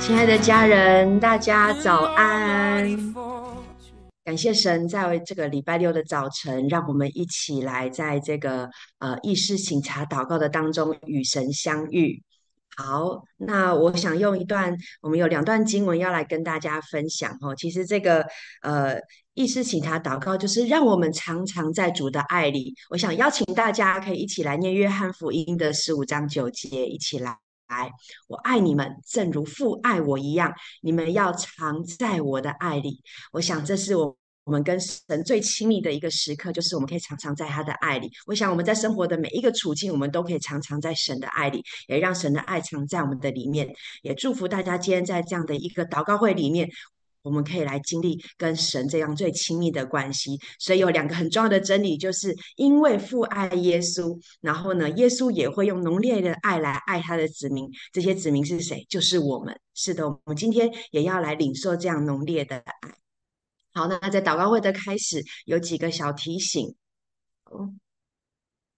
亲爱的家人，大家早安！感谢神，在这个礼拜六的早晨，让我们一起来在这个呃意识醒察祷告的当中与神相遇。好，那我想用一段，我们有两段经文要来跟大家分享哦。其实这个呃意识醒察祷告，就是让我们常常在主的爱里。我想邀请大家可以一起来念约翰福音的十五章九节，一起来。来，我爱你们，正如父爱我一样。你们要常在我的爱里。我想，这是我我们跟神最亲密的一个时刻，就是我们可以常常在他的爱里。我想，我们在生活的每一个处境，我们都可以常常在神的爱里，也让神的爱藏在我们的里面。也祝福大家今天在这样的一个祷告会里面。我们可以来经历跟神这样最亲密的关系，所以有两个很重要的真理，就是因为父爱耶稣，然后呢，耶稣也会用浓烈的爱来爱他的子民。这些子民是谁？就是我们。是的，我们今天也要来领受这样浓烈的爱。好，那在祷告会的开始，有几个小提醒。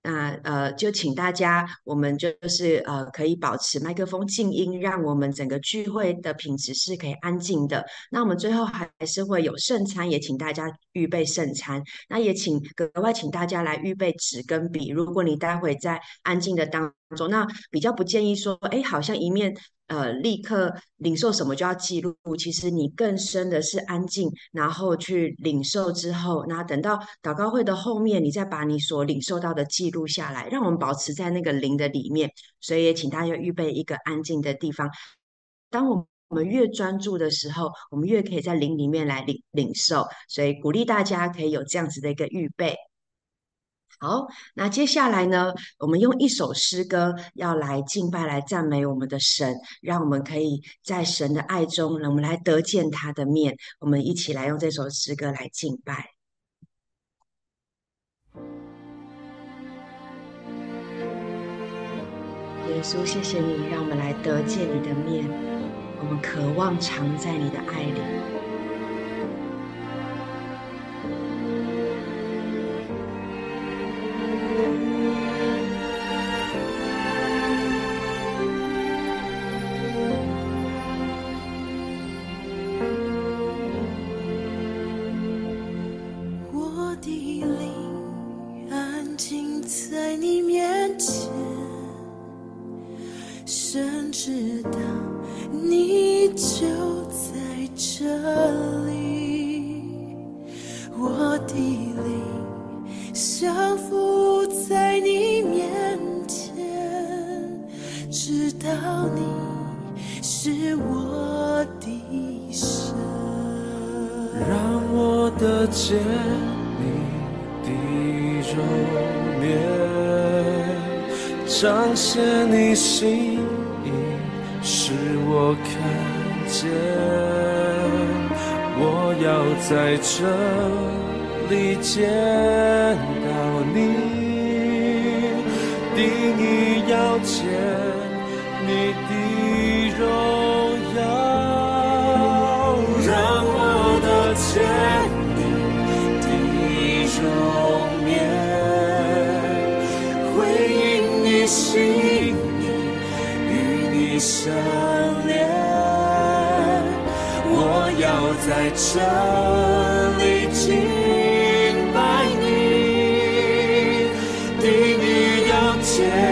那呃，就请大家，我们就是呃，可以保持麦克风静音，让我们整个聚会的品质是可以安静的。那我们最后还是会有圣餐，也请大家预备圣餐。那也请格外请大家来预备纸跟笔，如果你待会在安静的当中，那比较不建议说，哎，好像一面。呃，立刻领受什么就要记录。其实你更深的是安静，然后去领受之后，那等到祷告会的后面，你再把你所领受到的记录下来，让我们保持在那个灵的里面。所以也请大家预备一个安静的地方。当我们越专注的时候，我们越可以在灵里面来领领受。所以鼓励大家可以有这样子的一个预备。好，那接下来呢，我们用一首诗歌要来敬拜、来赞美我们的神，让我们可以在神的爱中，让我们来得见他的面。我们一起来用这首诗歌来敬拜。耶稣，谢谢你，让我们来得见你的面。我们渴望常在你的爱里。这里见到你定义要见要在这里敬拜你，定你要见。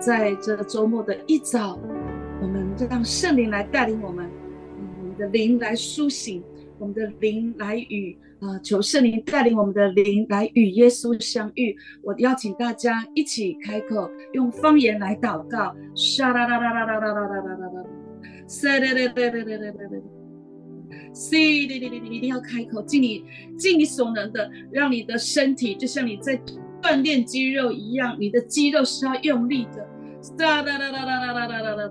在这周末的一早，我们就让圣灵来带领我们，我们的灵来苏醒。我们的灵来与啊、呃，求圣灵带领我们的灵来与耶稣相遇。我邀请大家一起开口，用方言来祷告。沙啦啦啦啦啦啦啦啦啦啦啦！塞嘞嘞嘞嘞嘞嘞嘞！塞嘞嘞嘞！一定要开口，尽你尽你所能的，让你的身体就像你在锻炼肌肉一样，你的肌肉是要用力的。沙啦啦啦啦啦啦啦啦啦啦！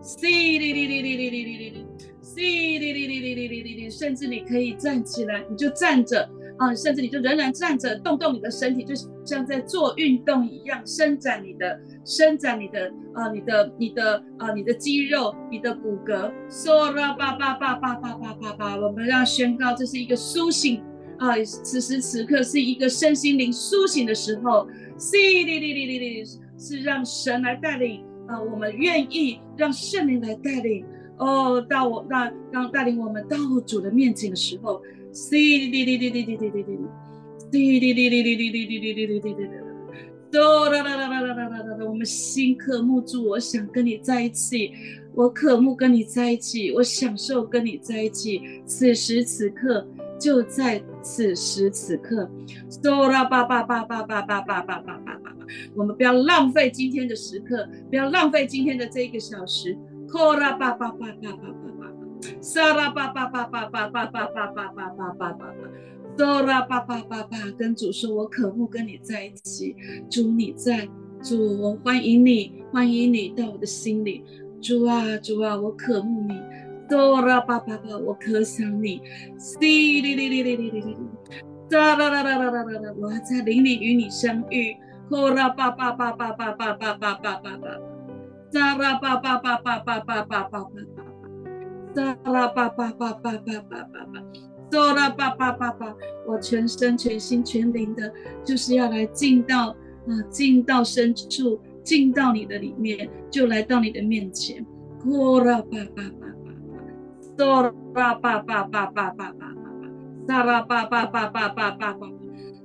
塞嘞嘞嘞嘞嘞嘞嘞嘞！哩哩哩哩哩哩哩哩哩，甚至你可以站起来，你就站着啊，甚至你就仍然站着，动动你的身体，就像在做运动一样，伸展你的，伸展你的啊，你的你的啊，你的肌肉，你的骨骼。嗦啦吧吧吧吧吧吧吧吧，我们要宣告，这是一个苏醒啊，此时此刻是一个身心灵苏醒的时候，是让神来带领，啊，我们愿意让圣灵来带领，哦，到我到，让带领我们到主的面前的时候，我们心渴慕住，我想跟你在一起，我渴慕跟你在一起，我享受跟你在一起，此时此刻就在。此时此刻，哆啦吧吧吧吧吧吧吧吧吧吧吧，我们不要浪费今天的时刻，不要浪费今天的这一个小时。呼啦吧吧吧吧吧吧吧，沙啦吧吧吧吧吧吧吧吧吧吧吧吧吧吧，哆啦吧吧吧吧，跟主说，我渴慕跟你在一起，主你在，主我欢迎你，欢迎你到我的心里，主啊主啊，我渴慕你，哆啦吧吧吧，我可想你，哩哩哩哩哩哩哩哩，哒啦啦啦啦啦啦，我要在林里与你相遇，呼啦吧吧吧吧吧吧吧吧吧吧。沙拉巴巴巴巴巴巴巴巴巴巴，沙拉巴巴巴巴巴巴巴巴，沙拉巴巴巴巴，我全身全心全灵的，就是要来进到啊，进到深处，进到你的里面，就来到你的面前。沙拉巴巴巴巴巴，沙拉巴巴巴巴巴巴巴，沙拉巴巴巴巴巴巴巴。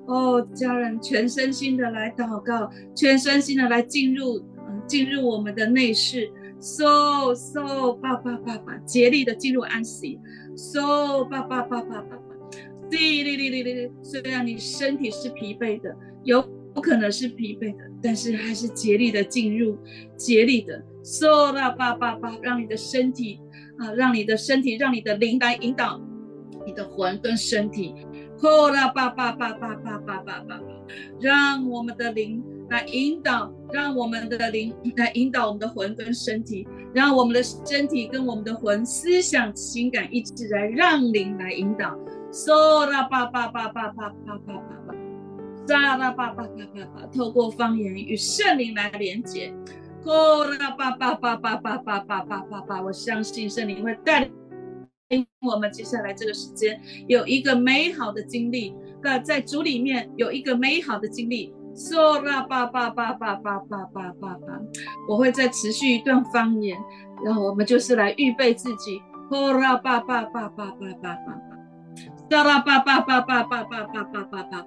哦，家人，全身心的来祷告，全身心的来进入。进入我们的内室，so so 爸爸爸爸，竭力的进入安息，so 爸爸爸爸爸爸，哩哩哩哩哩，虽然你身体是疲惫的，有可能是疲惫的，但是还是竭力的进入，竭力的，so 啦爸爸爸，让你的身体啊，让你的身体，让你的灵来引导你的魂跟身体，ho 啦叭叭叭叭叭叭叭叭，让我们的灵来引导。让我们的灵来引导我们的魂跟身体，让我们的身体跟我们的魂思想、情感一致来让灵来引导。嗦啦吧吧吧吧吧吧吧吧，沙啦叭叭叭叭叭，透过方言与圣灵来连接。嗦啦吧吧吧吧吧吧吧吧吧，我相信圣灵会带领我们接下来这个时间有一个美好的经历，那在主里面有一个美好的经历。说啦吧吧吧吧吧吧吧吧吧，我会再持续一段方言，然后我们就是来预备自己。说啦吧吧吧吧吧吧吧吧，说啦吧吧吧吧吧吧吧吧吧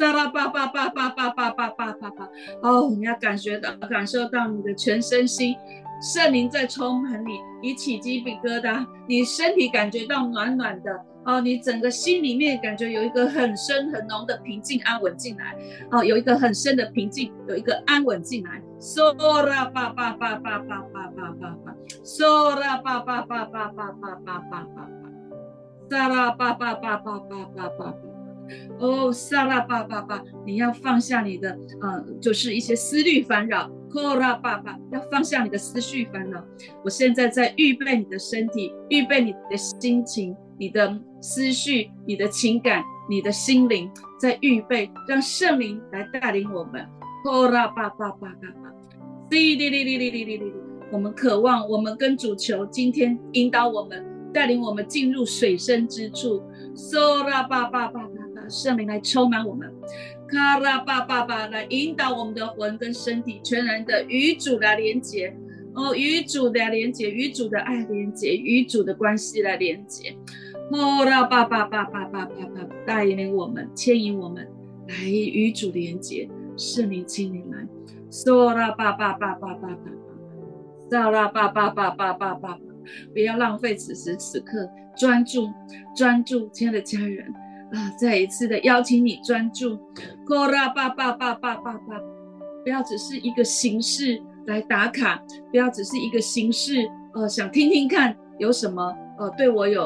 吧，说啦吧吧吧吧吧吧吧吧吧吧。哦，你要感觉到感受到你的全身心，圣灵在充满你，你起鸡皮疙瘩，你身体感觉到暖暖的。哦，你整个心里面感觉有一个很深很浓的平静安稳进来，哦，有一个很深的平静，有一个安稳进来。嗦啦吧吧吧吧吧吧吧吧吧，嗦啦吧吧吧吧吧吧吧吧吧，沙啦吧吧吧吧吧吧吧，哦，沙拉爸爸爸，你要放下你的，嗯，就是一些思虑烦扰。嗦啦吧吧，要放下你的思绪烦恼。我现在在预备你的身体，预备你的心情。你的思绪、你的情感、你的心灵，在预备，让圣灵来带领我们。卡拉爸爸爸爸爸，滴滴滴滴滴滴滴滴滴我们渴望，我们跟主求，今天引导我们，带领我们进入水深之处。沙拉爸爸爸圣灵来充满我们，卡拉巴巴巴来引导我们的魂跟身体，全然的与主来连接，哦，与主的连接，与主的爱连接，与主的关系来连接，哦，拉巴巴巴巴巴巴巴带领我们，牵引我们来与主连接，圣灵请你来，嗦拉巴巴巴巴巴巴巴，嗦拉巴巴巴巴巴巴。不要浪费此时此刻，专注，专注，亲爱的家人。啊！再一次的邀请你专注，不要只是一个形式来打卡，不要只是一个形式，呃，想听听看有什么，呃，对我有，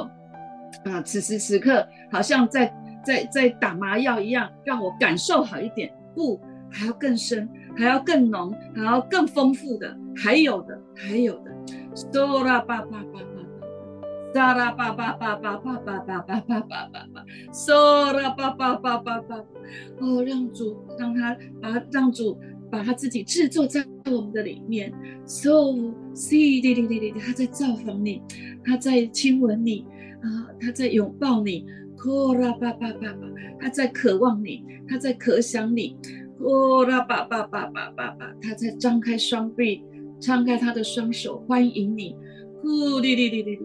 啊，此时此刻好像在在在打麻药一样，让我感受好一点。不，还要更深，还要更浓，还要更丰富的，还有的，还有的。嗦啦吧吧吧吧吧，沙啦吧吧吧吧吧吧吧吧吧吧吧，嗦啦吧吧吧吧吧。哦，让主让他把让主把他自己制作在我们的里面。So see 滴滴滴滴，他在造访你，他在亲吻你啊，他在拥抱你。嗦啦吧吧吧吧，他在渴望你，他在渴想你。嗦啦吧吧吧吧吧吧，他在张开双臂。张开他的双手，欢迎你。呼哩哩哩哩哩哩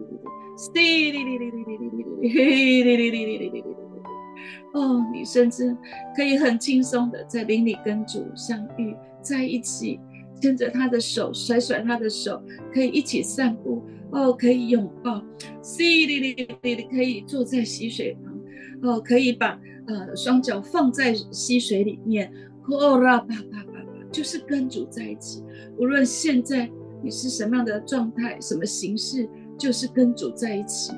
c 哩哩哩哩哩哩哩哩哩嘿哩哩哩哩哩哩哩哩哩哩哩哩哦你甚至可以很轻松的在林里跟主相遇在一起牵着他的手甩甩他的手可以一起散步。哦可以拥抱。C 哩哩哩哩哩哩哩可以坐在溪水旁。哦可以把呃双脚放在溪水里面。哦啦啪啪啪就是跟主在一起。无论现在你是什么样的状态什么形式就是跟主在一起，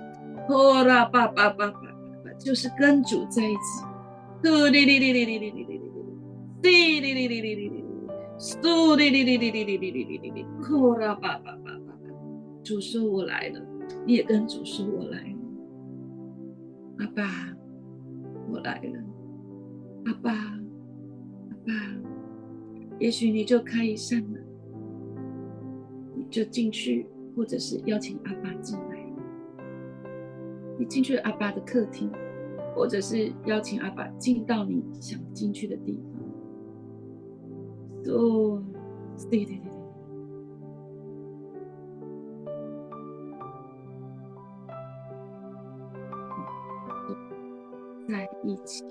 哦啦爸爸爸爸爸，就是跟主在一起。嘟哩哩哩哩哩哩哩哩哩哩，哩哩哩哩哩哩哩哩，嘟哩哩哩哩哩哩哩哩哩哩哩，哦啦吧吧吧。主说：“我来了。”你也跟主说：“我来了。”阿爸，我来了。阿爸，阿爸，也许你就开一扇门，你就进去，或者是邀请阿爸进来。你进去阿爸的客厅，或者是邀请阿爸进到你想进去的地方。哦，对对对。在一起。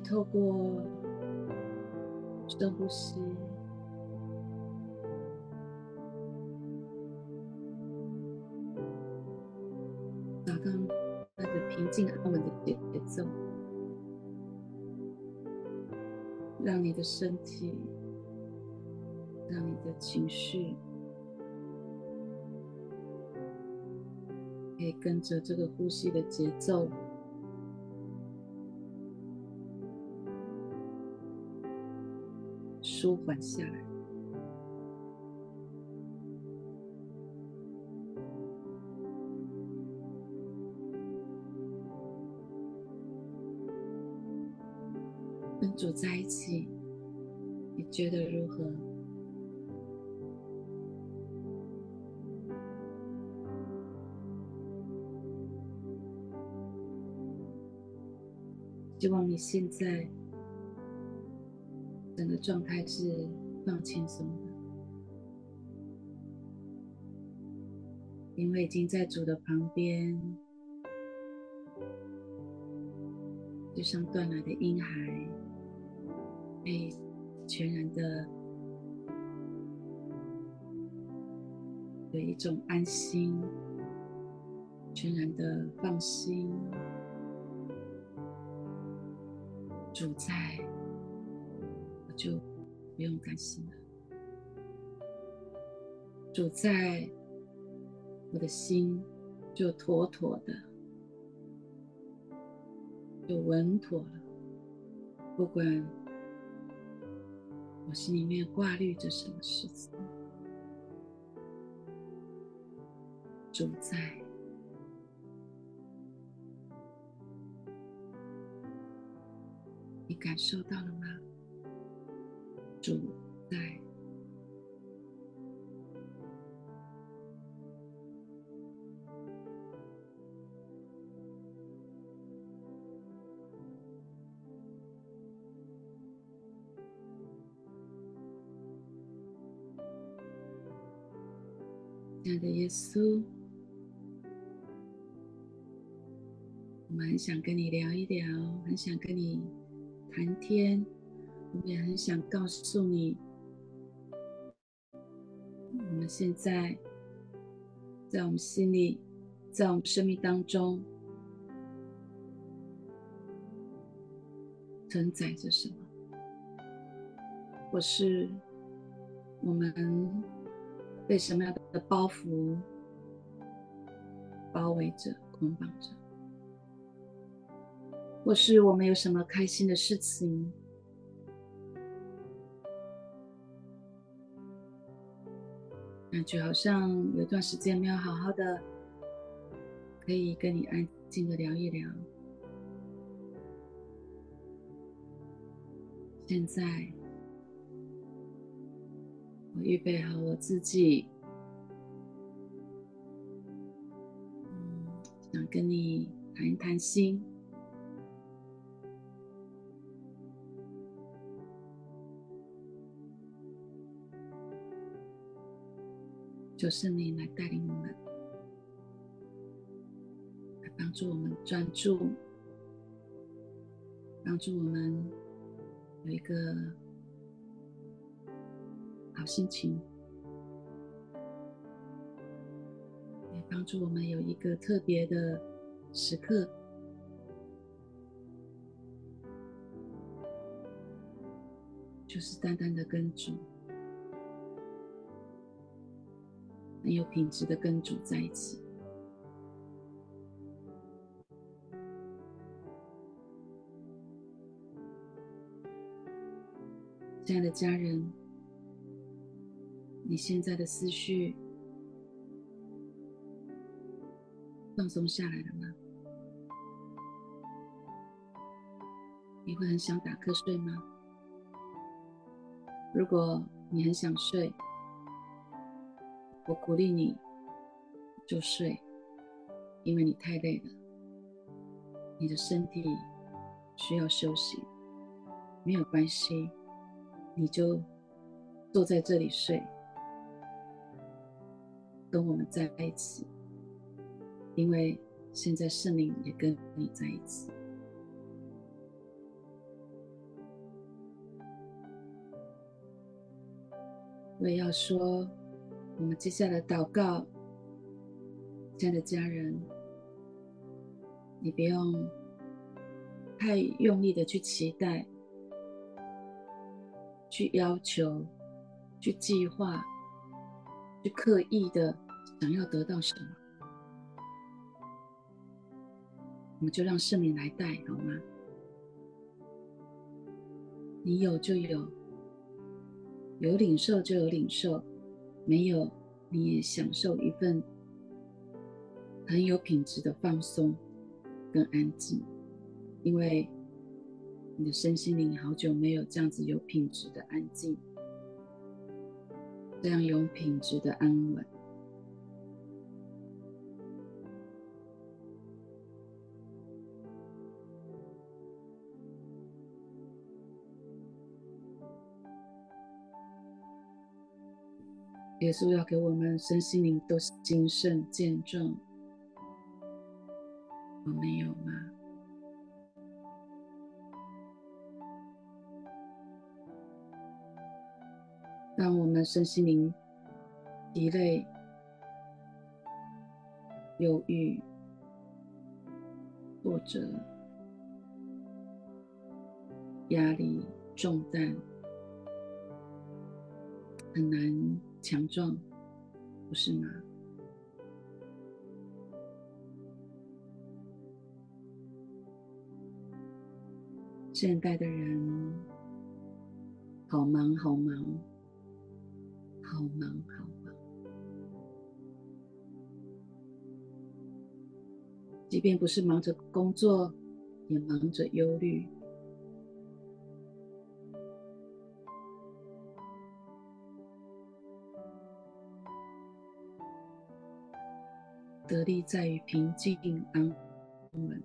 透过深呼吸，找到那个平静安稳的节奏，让你的身体，让你的情绪，可以跟着这个呼吸的节奏。舒缓下来，跟主在一起，你觉得如何？希望你现在。整个状态是放轻松的，因为已经在主的旁边，就像断了的婴孩，被全然的有一种安心，全然的放心。主在，就不用担心了。主在，我的心就妥妥的，就稳妥了。不管我心里面挂虑着什么事情，主在。你感受到了吗？稣，我们很想跟你聊一聊，很想跟你。谈天，我们也很想告诉你，我们现在在我们心里，在我们生命当中承载着什么，或是我们被什么样的包袱包围着、捆绑着。或是我们有什么开心的事情，感觉好像有一段时间没有好好的，可以跟你安静的聊一聊。现在，我预备好我自己，嗯，想跟你谈一谈心。就圣灵来带领我们，来帮助我们专注，帮助我们有一个好心情，也帮助我们有一个特别的时刻，就是淡淡的跟主。很有品质的跟主在一起，亲爱的家人，你现在的思绪放松下来了吗？你会很想打瞌睡吗？如果你很想睡，我鼓励你，就睡，因为你太累了，你的身体需要休息，没有关系，你就坐在这里睡，跟我们在一起，因为现在圣灵也跟你在一起。我也要说。我们接下来祷告，亲爱的家人，你不用太用力的去期待、去要求、去计划、去刻意的想要得到什么，我们就让圣灵来带，好吗？你有就有，有领受就有领受。没有，你也享受一份很有品质的放松跟安静，因为你的身心灵好久没有这样子有品质的安静，这样有品质的安稳。耶稣要给我们身心灵都精神健壮，我没有吗？当我们身心灵疲累、忧郁、挫折，压力、重担，很难强壮，不是吗？现代的人好忙，好忙，好忙，好忙。即便不是忙着工作，也忙着忧虑。得力在于平静安稳，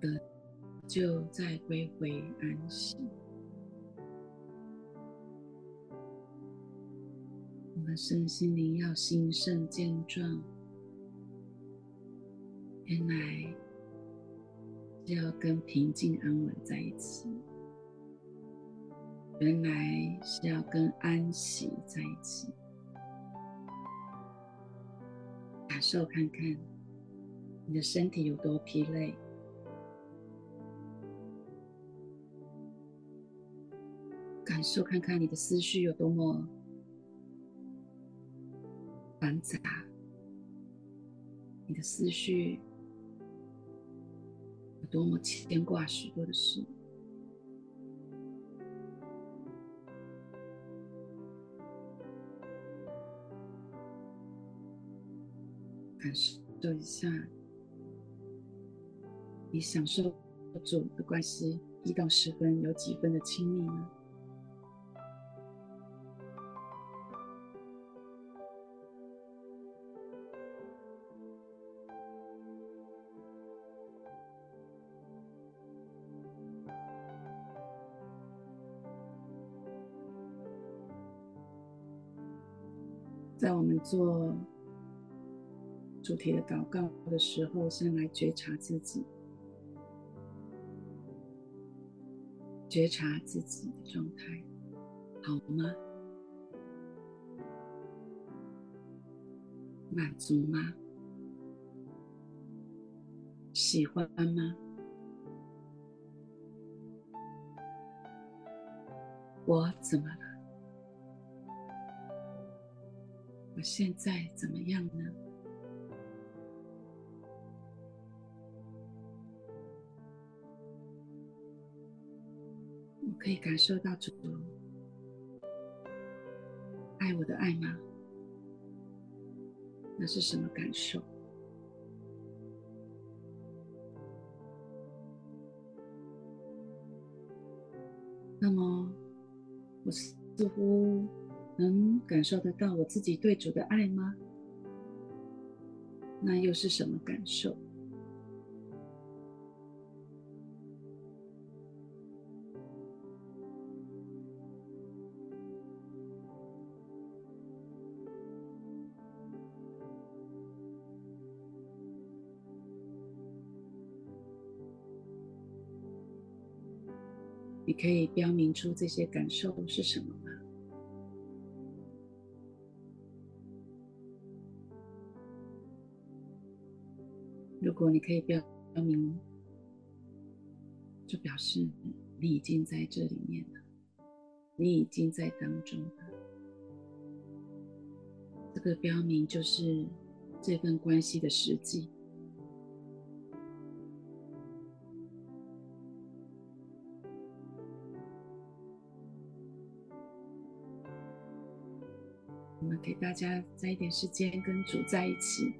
得就在归回安息。们身心灵要兴盛健壮。原来是要跟平静安稳在一起，原来是要跟安息在一起。感受看看你的身体有多疲累，感受看看你的思绪有多么繁杂，你的思绪有。多么牵挂许多的事，感受一下，你享受和主的关系一到十分有几分的亲密呢？在我们做主题的祷告的时候，先来觉察自己，觉察自己的状态，好吗？满足吗？喜欢吗？我怎么了？现在怎么样呢？我可以感受到主爱我的爱吗？那是什么感受？那么，我似乎。能感受得到我自己对主的爱吗？那又是什么感受？你可以标明出这些感受是什么吗？如果你可以标明，就表示你已经在这里面了，你已经在当中了。这个标明就是这份关系的实际。我们给大家再一点时间跟主在一起。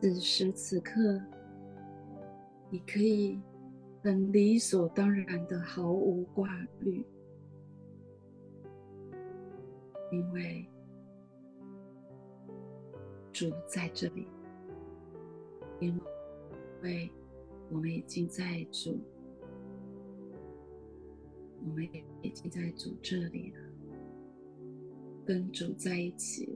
此时此刻，你可以很理所当然的毫无挂虑，因为主在这里，因为我们已经在主，我们也已经在主这里了，跟主在一起。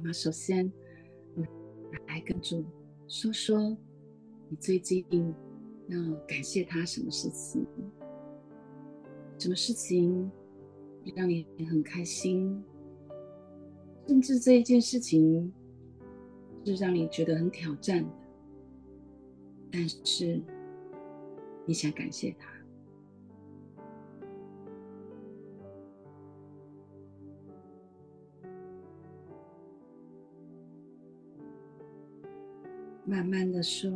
好吗？首先，我来跟主说说你最近要感谢他什么事情？什么事情让你很开心？甚至这一件事情是让你觉得很挑战的，但是你想感谢他。慢慢的说。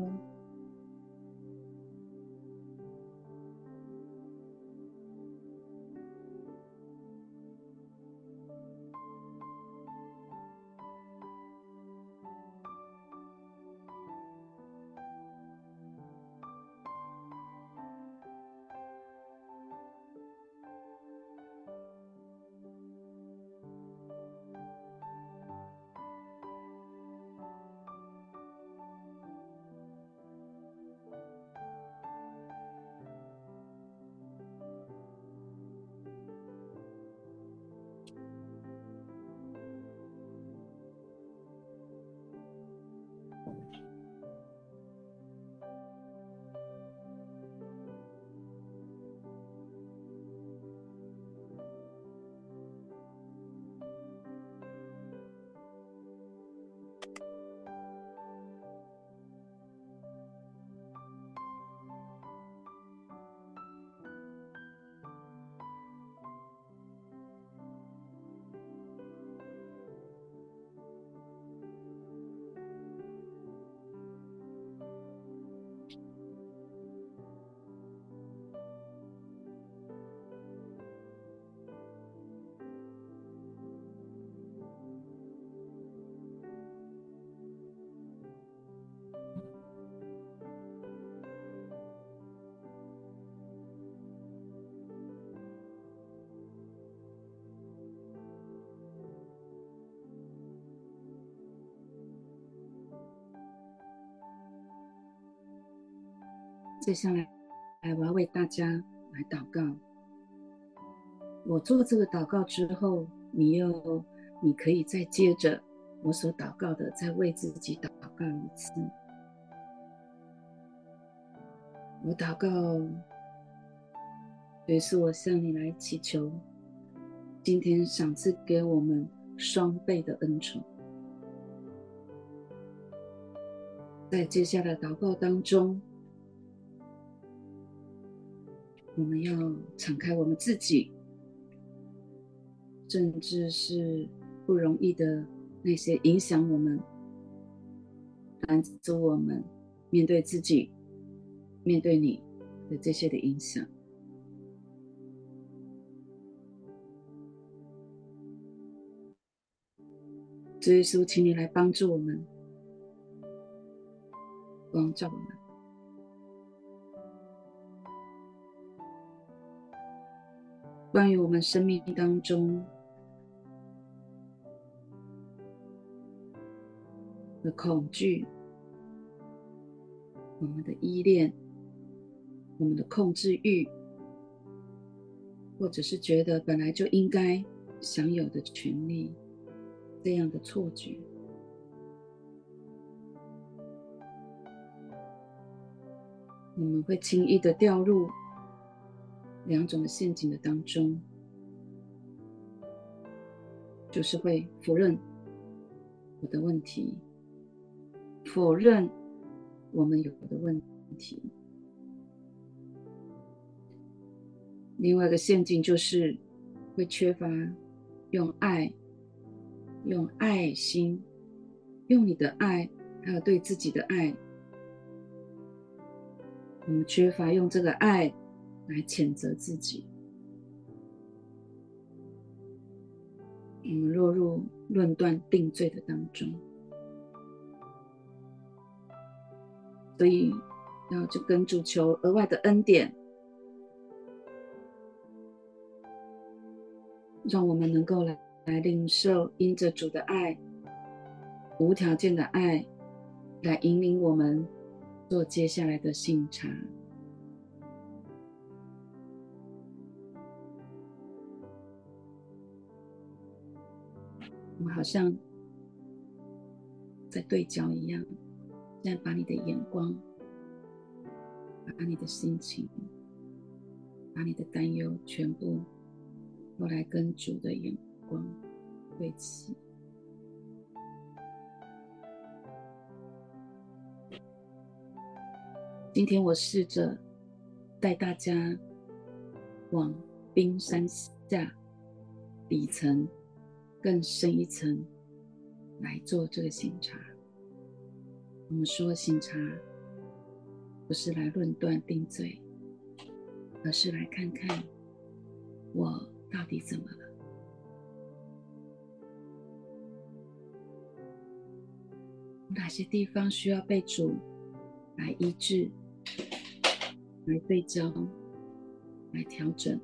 接下来，我要为大家来祷告。我做这个祷告之后，你又你可以再接着我所祷告的，再为自己祷告一次。我祷告，也是我向你来祈求，今天赏赐给我们双倍的恩宠。在接下来祷告当中。我们要敞开我们自己，甚至是不容易的那些影响我们、拦阻我们面对自己、面对你的这些的影响。主耶稣，请你来帮助我们，光照我们。关于我们生命当中的恐惧、我们的依恋、我们的控制欲，或者是觉得本来就应该享有的权利，这样的错觉，我们会轻易的掉入。两种的陷阱的当中，就是会否认我的问题，否认我们有的问题。另外一个陷阱就是会缺乏用爱、用爱心、用你的爱，还有对自己的爱。我们缺乏用这个爱来谴责自己，我们落入论断定罪的当中，所以要就跟主求额外的恩典，让我们能够来来领受因着主的爱，无条件的爱，来引领我们。做接下来的省察，我好像在对焦一样，现在把你的眼光、把你的心情、把你的担忧全部都来跟主的眼光对齐。今天我试着带大家往冰山下底层更深一层来做这个省察。我们说省察不是来论断定罪，而是来看看我到底怎么了，哪些地方需要被主来医治。来对焦，来调整，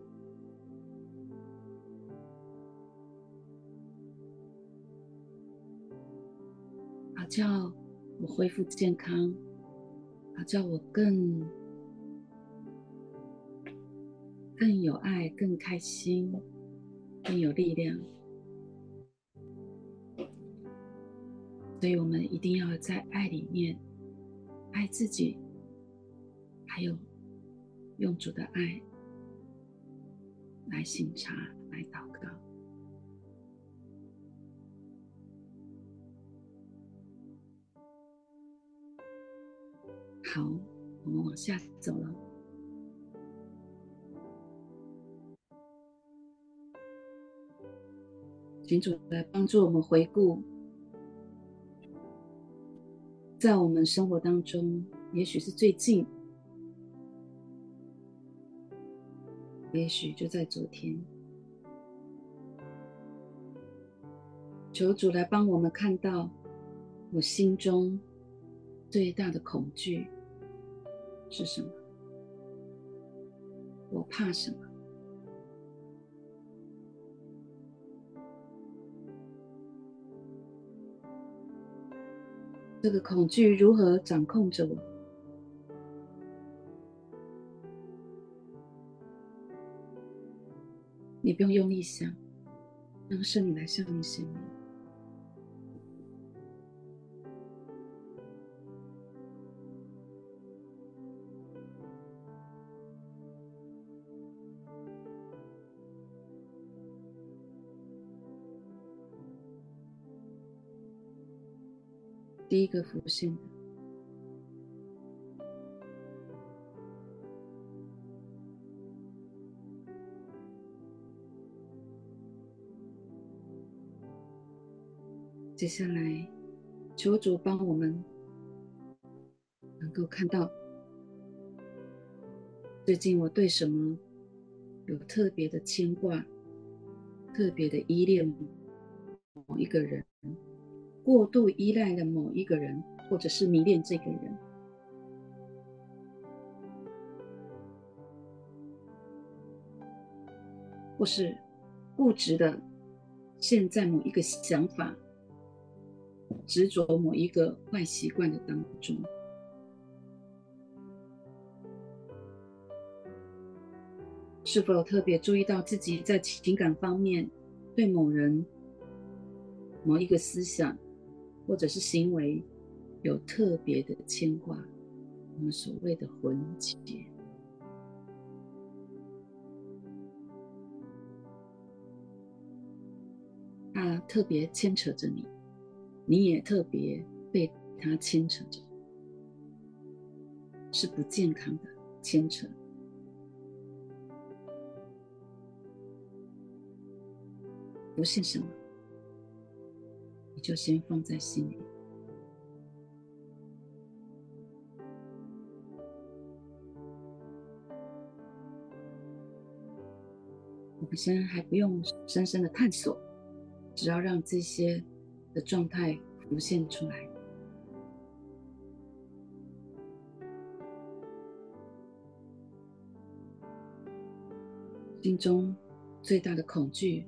叫我恢复健康，好叫我更更有爱、更开心、更有力量。所以，我们一定要在爱里面爱自己，还有。用主的爱来醒察，来祷告。好，我们往下走了。群主来帮助我们回顾，在我们生活当中，也许是最近。也许就在昨天，求主来帮我们看到我心中最大的恐惧是什么？我怕什么？这个恐惧如何掌控着我？你不用用力想，让圣灵来向你显明。第一个浮现的。接下来，求主帮我们能够看到，最近我对什么有特别的牵挂、特别的依恋某一个人，过度依赖了某一个人，或者是迷恋这个人，或是固执的陷在某一个想法。执着某一个坏习惯的当中，是否特别注意到自己在情感方面对某人、某一个思想或者是行为有特别的牵挂，我们所谓的魂结。他特别牵扯着你，你也特别被他牵扯着，是不健康的牵扯。不是什么？你就先放在心里。我们现在还不用深深的探索，只要让这些的状态浮现出来。心中最大的恐惧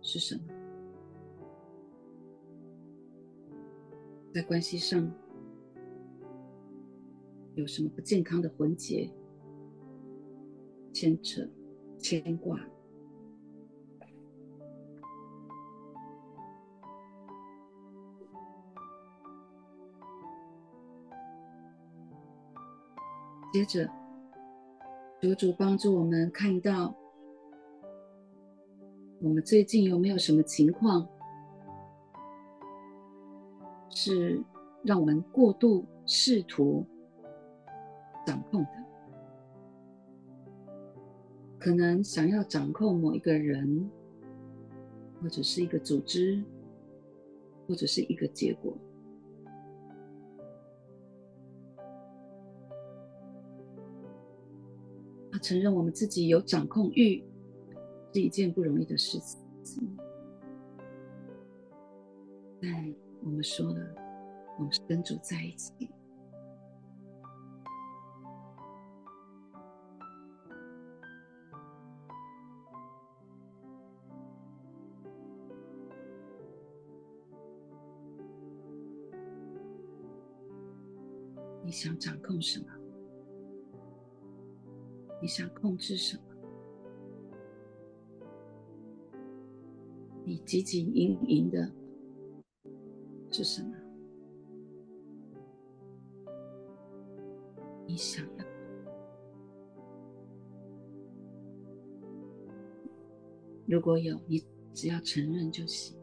是什么？在关系上有什么不健康的环节牵扯、牵挂？接着，求主帮助我们看到，我们最近有没有什么情况，是让我们过度试图掌控的？可能想要掌控某一个人，或者是一个组织，或者是一个结果。他承认我们自己有掌控欲是一件不容易的事情，但我们说了，我们是跟主在一起。你想掌控什么？你想控制什么？你汲汲营营的是什么？你想要？如果有，你只要承认就行。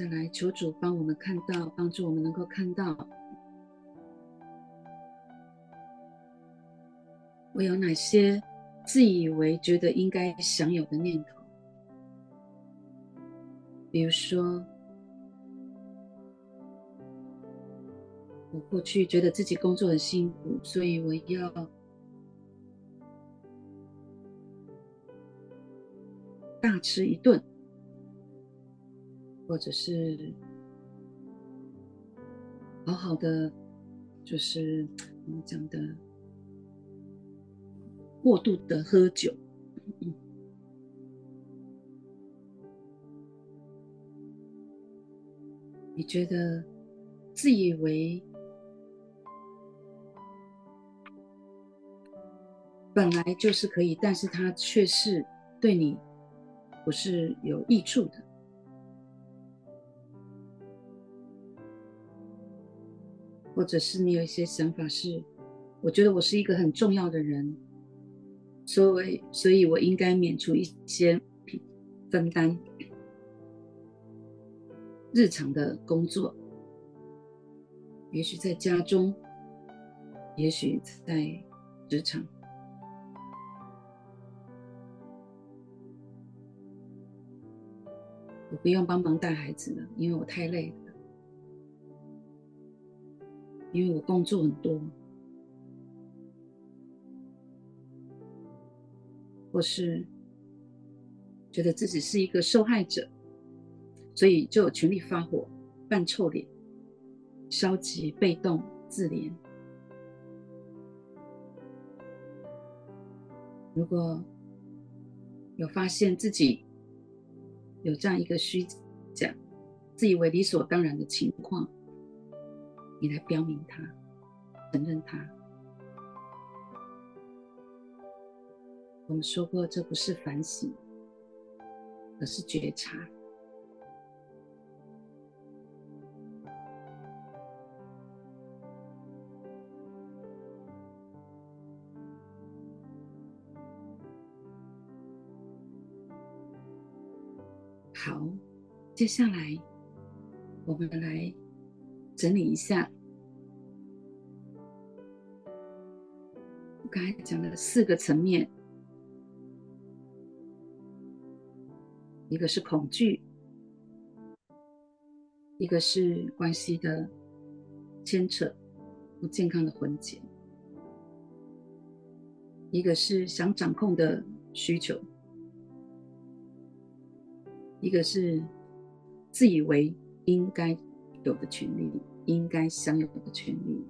下来，求主帮我们看到，帮助我们能够看到，我有哪些自以为觉得应该享有的念头。比如说，我过去觉得自己工作很辛苦，所以我要大吃一顿。或者是好好的，就是我们讲的过度的喝酒，你觉得自以为本来就是可以，但是它却是对你不是有益处的。或者是你有一些想法是，我觉得我是一个很重要的人，所以所以我应该免除一些分担日常的工作，也许在家中，也许在职场，我不用帮忙带孩子了，因为我太累了。因为我工作很多，或是觉得自己是一个受害者，所以就有权利发火、扮臭脸、消极、被动、自怜。如果有发现自己有这样一个虚假、自以为理所当然的情况，你来标明它，承认它。我们说过，这不是反省，而是觉察。好，接下来，我们来整理一下我刚才讲的四个层面：一个是恐惧，一个是关系的牵扯、不健康的混结，一个是想掌控的需求，一个是。自以为应该有的权利，应该享有的权利。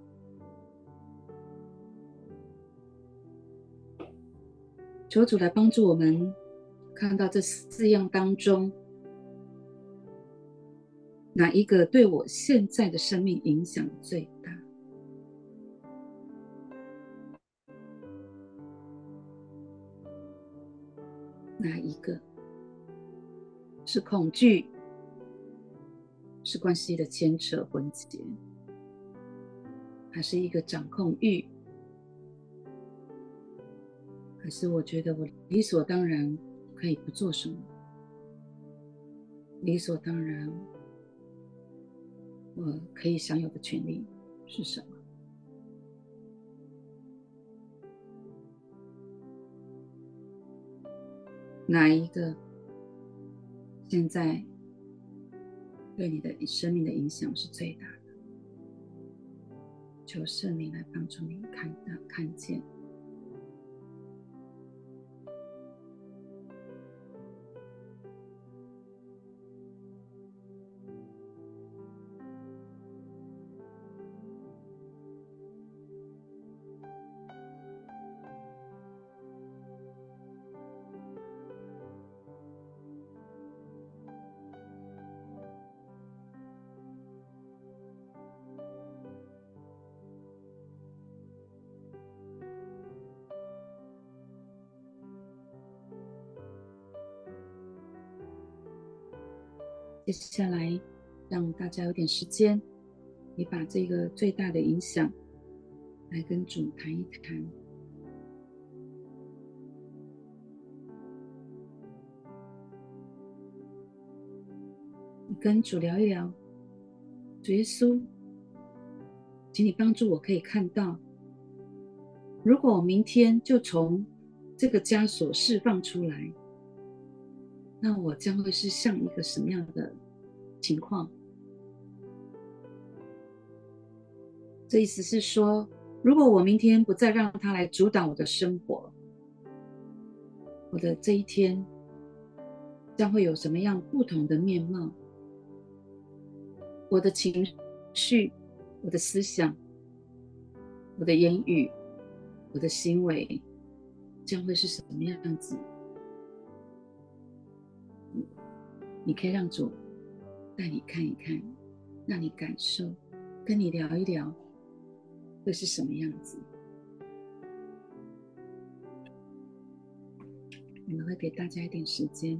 求主来帮助我们，看到这四样当中，哪一个对我现在的生命影响最大？哪一个是恐惧？是关系的牵扯混结，还是一个掌控欲？还是我觉得我理所当然可以不做什么？理所当然，我可以享有的权利是什么？哪一个现在？对你的生命的影响是最大的，求圣灵来帮助你看到、看见。接下来，让大家有点时间，你把这个最大的影响来跟主谈一谈。你跟主聊一聊，主耶稣，请你帮助我，可以看到，如果我明天就从这个枷锁释放出来。那我将会是像一个什么样的情况？这意思是说，如果我明天不再让他来主导我的生活，我的这一天将会有什么样不同的面貌？我的情绪、我的思想、我的言语、我的行为将会是什么样子？你可以让主带你看一看，让你感受，跟你聊一聊，会是什么样子？我们会给大家一点时间。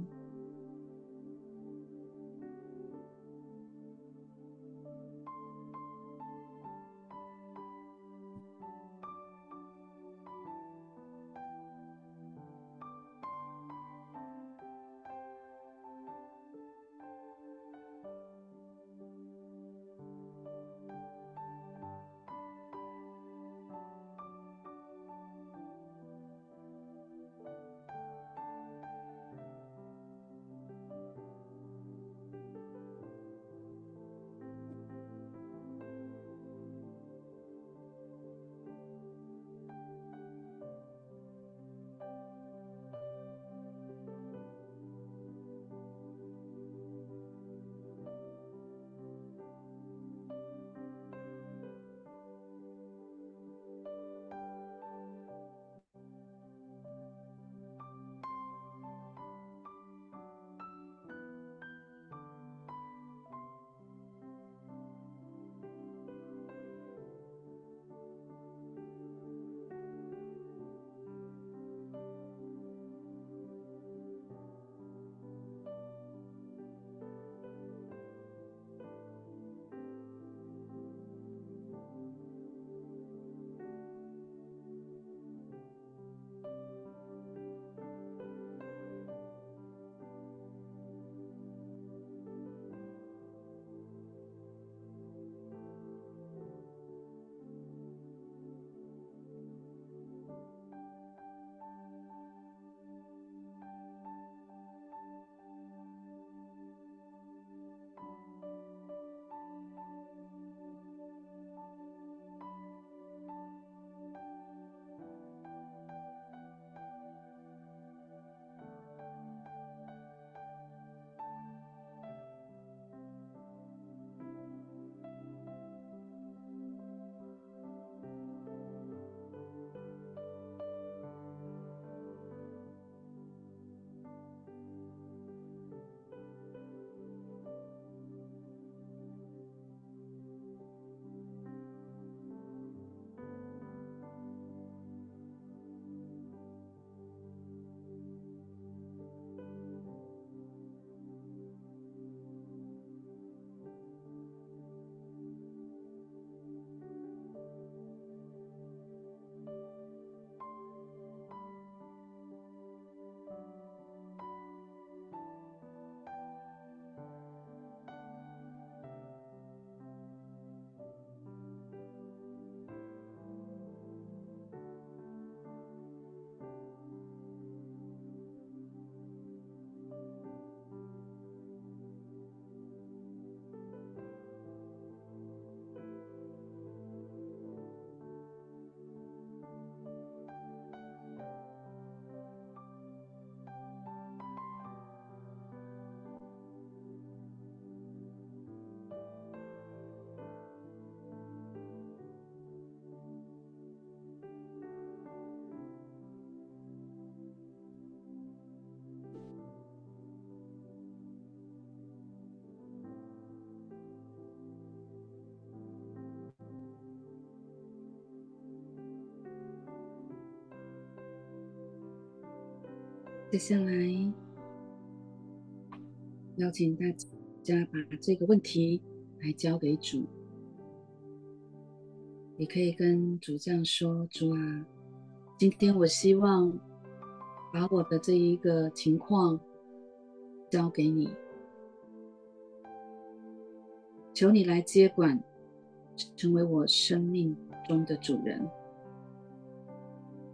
接下来，邀请大家把这个问题来交给主。你可以跟主这样说：“主啊，今天我希望把我的这一个情况交给你，求你来接管，成为我生命中的主人，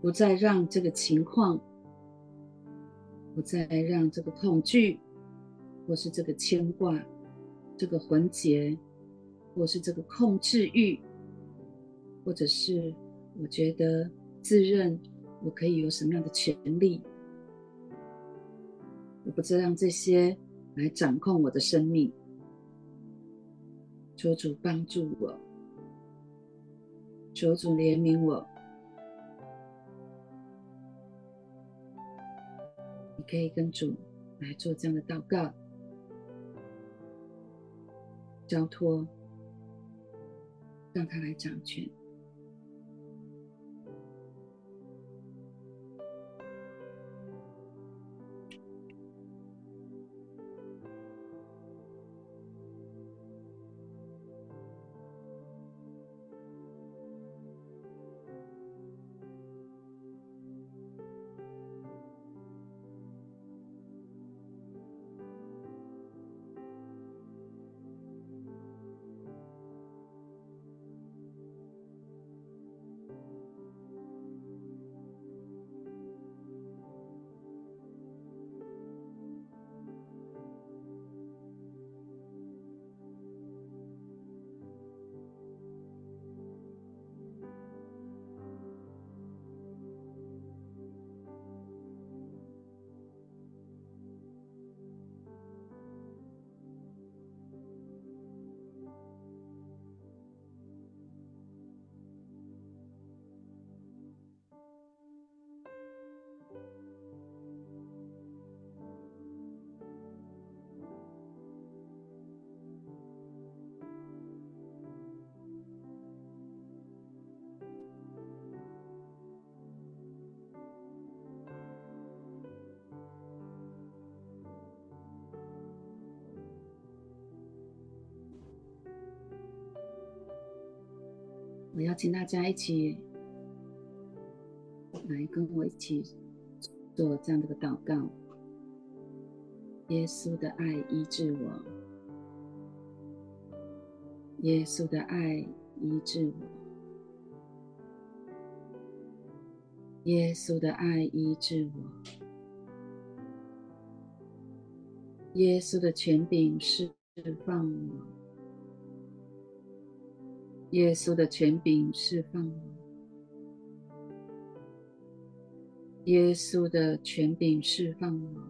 不再让这个情况。”不再让这个恐惧，或是这个牵挂，这个魂结，或是这个控制欲，或者是我觉得自认我可以有什么样的权利，我不再让这些来掌控我的生命。求主帮助我，求主怜悯我。可以跟主来做这样的祷告，交托，让他来掌权。我邀请大家一起来跟我一起做这样的一个祷告。耶稣的爱医治我，耶稣的爱医治我，耶稣的爱医治我，耶稣的权柄释放我。耶稣的权柄释放我，耶稣的权柄释放我，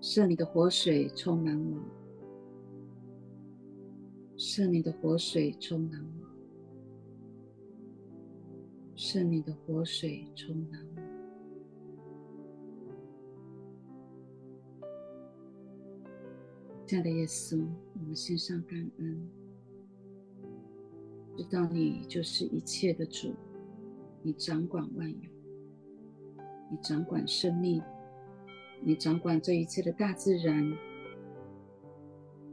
圣灵的活水充满我，圣灵的活水充满我，圣灵的活水充满我。亲爱的耶稣，我们献上感恩，知道你就是一切的主，你掌管万有，你掌管生命，你掌管这一切的大自然，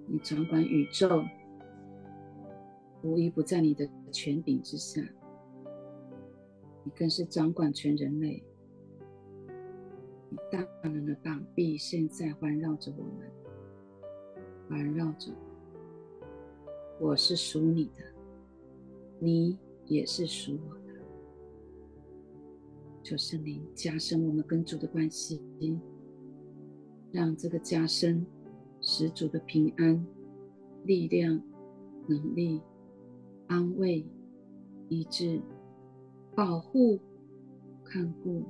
你掌管宇宙，无一不在你的权柄之下，你更是掌管全人类，你大能的膀臂现在环绕着我们。环绕着我，我是属你的，你也是属我的。求圣灵加深我们跟主的关系，让这个加深使主的平安、力量、能力、安慰、医治、保护、看顾、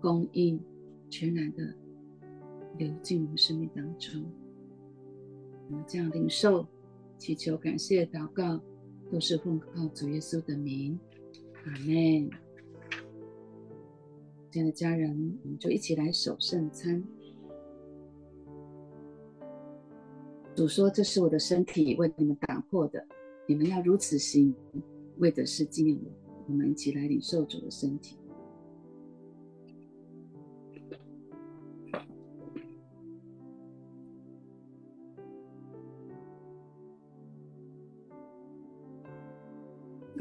供应，全然的流进我们生命当中。我们这样领受、祈求、感谢、祷告，都是奉靠主耶稣的名，阿门。亲爱的家人，我们就一起来守圣餐。主说：“这是我的身体，为你们打破的，你们要如此行，为的是纪念我。”我们一起来领受主的身体。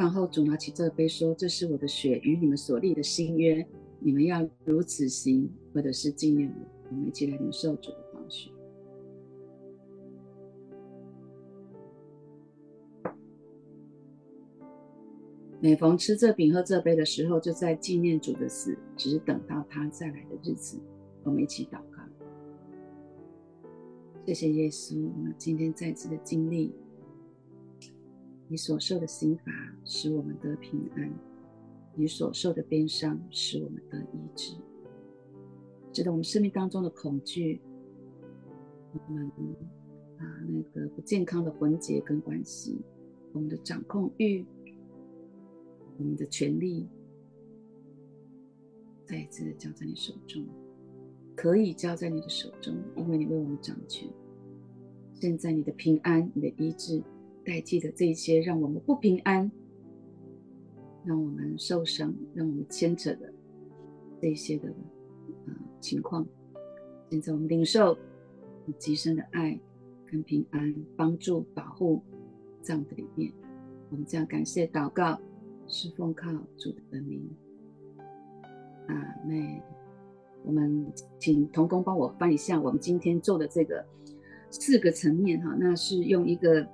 然后主拿起这杯说：“这是我的血，与你们所立的新约，你们要如此行，或者是纪念我。”我们一起来领受主的宝血。每逢吃这饼、喝这杯的时候，就在纪念主的死，只等到他再来的日子。我们一起祷告。谢谢耶稣，我们今天再次的经历。你所受的刑罚使我们得平安，你所受的鞭伤使我们得医治。使得我们生命当中的恐惧，我们啊那个不健康的魂结跟关系，我们的掌控欲，我们的权利，再一次的交在你手中，可以交在你的手中，因为你为我们掌权。现在你的平安，你的医治。代替的这一些让我们不平安，让我们受伤，让我们牵扯的这些的呃情况，现在我们领受你极深的爱跟平安，帮助保护在我们的里面。我们这样感谢祷告，是奉靠主的名。阿妹，我们请童工帮我翻一下我们今天做的这个四个层面哈，那是用一个。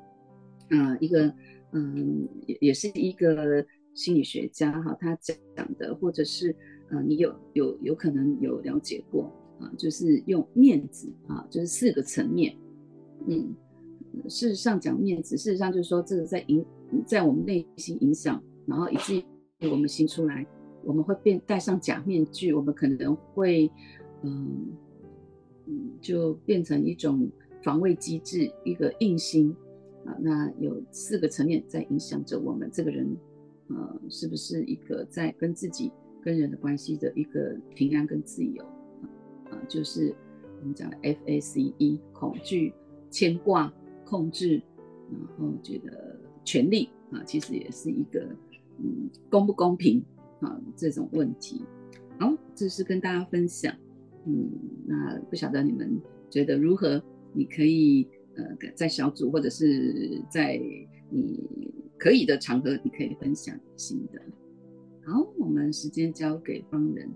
啊、一个嗯，也也是一个心理学家哈，他讲的，或者是呃，你有有有可能有了解过啊，就是用面子啊，就是四个层面，嗯，事实上讲面子，事实上就是说这个在影在我们内心影响，然后以至于我们行出来，我们会变戴上假面具，我们可能会嗯嗯，就变成一种防卫机制，一个硬心。啊，那有四个层面在影响着我们这个人，呃，是不是一个在跟自己、跟人的关系的一个平安跟自由？啊，就是我们讲的 F A C E，恐惧、牵挂、控制，然后觉得权力啊，其实也是一个嗯公不公平啊这种问题。好，这是跟大家分享，嗯，那不晓得你们觉得如何？你可以。呃，在小组或者是在你可以的场合，你可以分享心得。好，我们时间交给方人。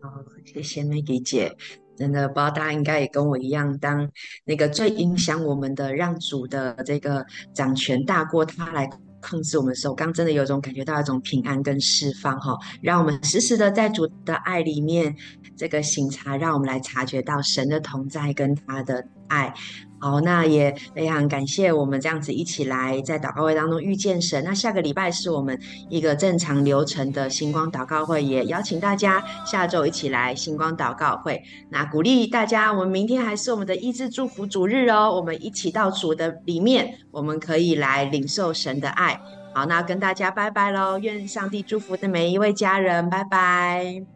好，谢谢 Maggie 姐。真的，不知道大家应该也跟我一样，当那个最影响我们的，让主的这个掌权大过他来控制我们的时候，刚真的有种感觉到一种平安跟释放哈，让我们时时的在主的爱里面这个醒察，让我们来察觉到神的同在跟他的爱。好，那也非常感谢我们这样子一起来在祷告会当中遇见神。那下个礼拜是我们一个正常流程的星光祷告会，也邀请大家下周一起来星光祷告会。那鼓励大家，我们明天还是我们的医治祝福主日哦，我们一起到主的里面，我们可以来领受神的爱。好，那跟大家拜拜喽，愿上帝祝福的每一位家人，拜拜。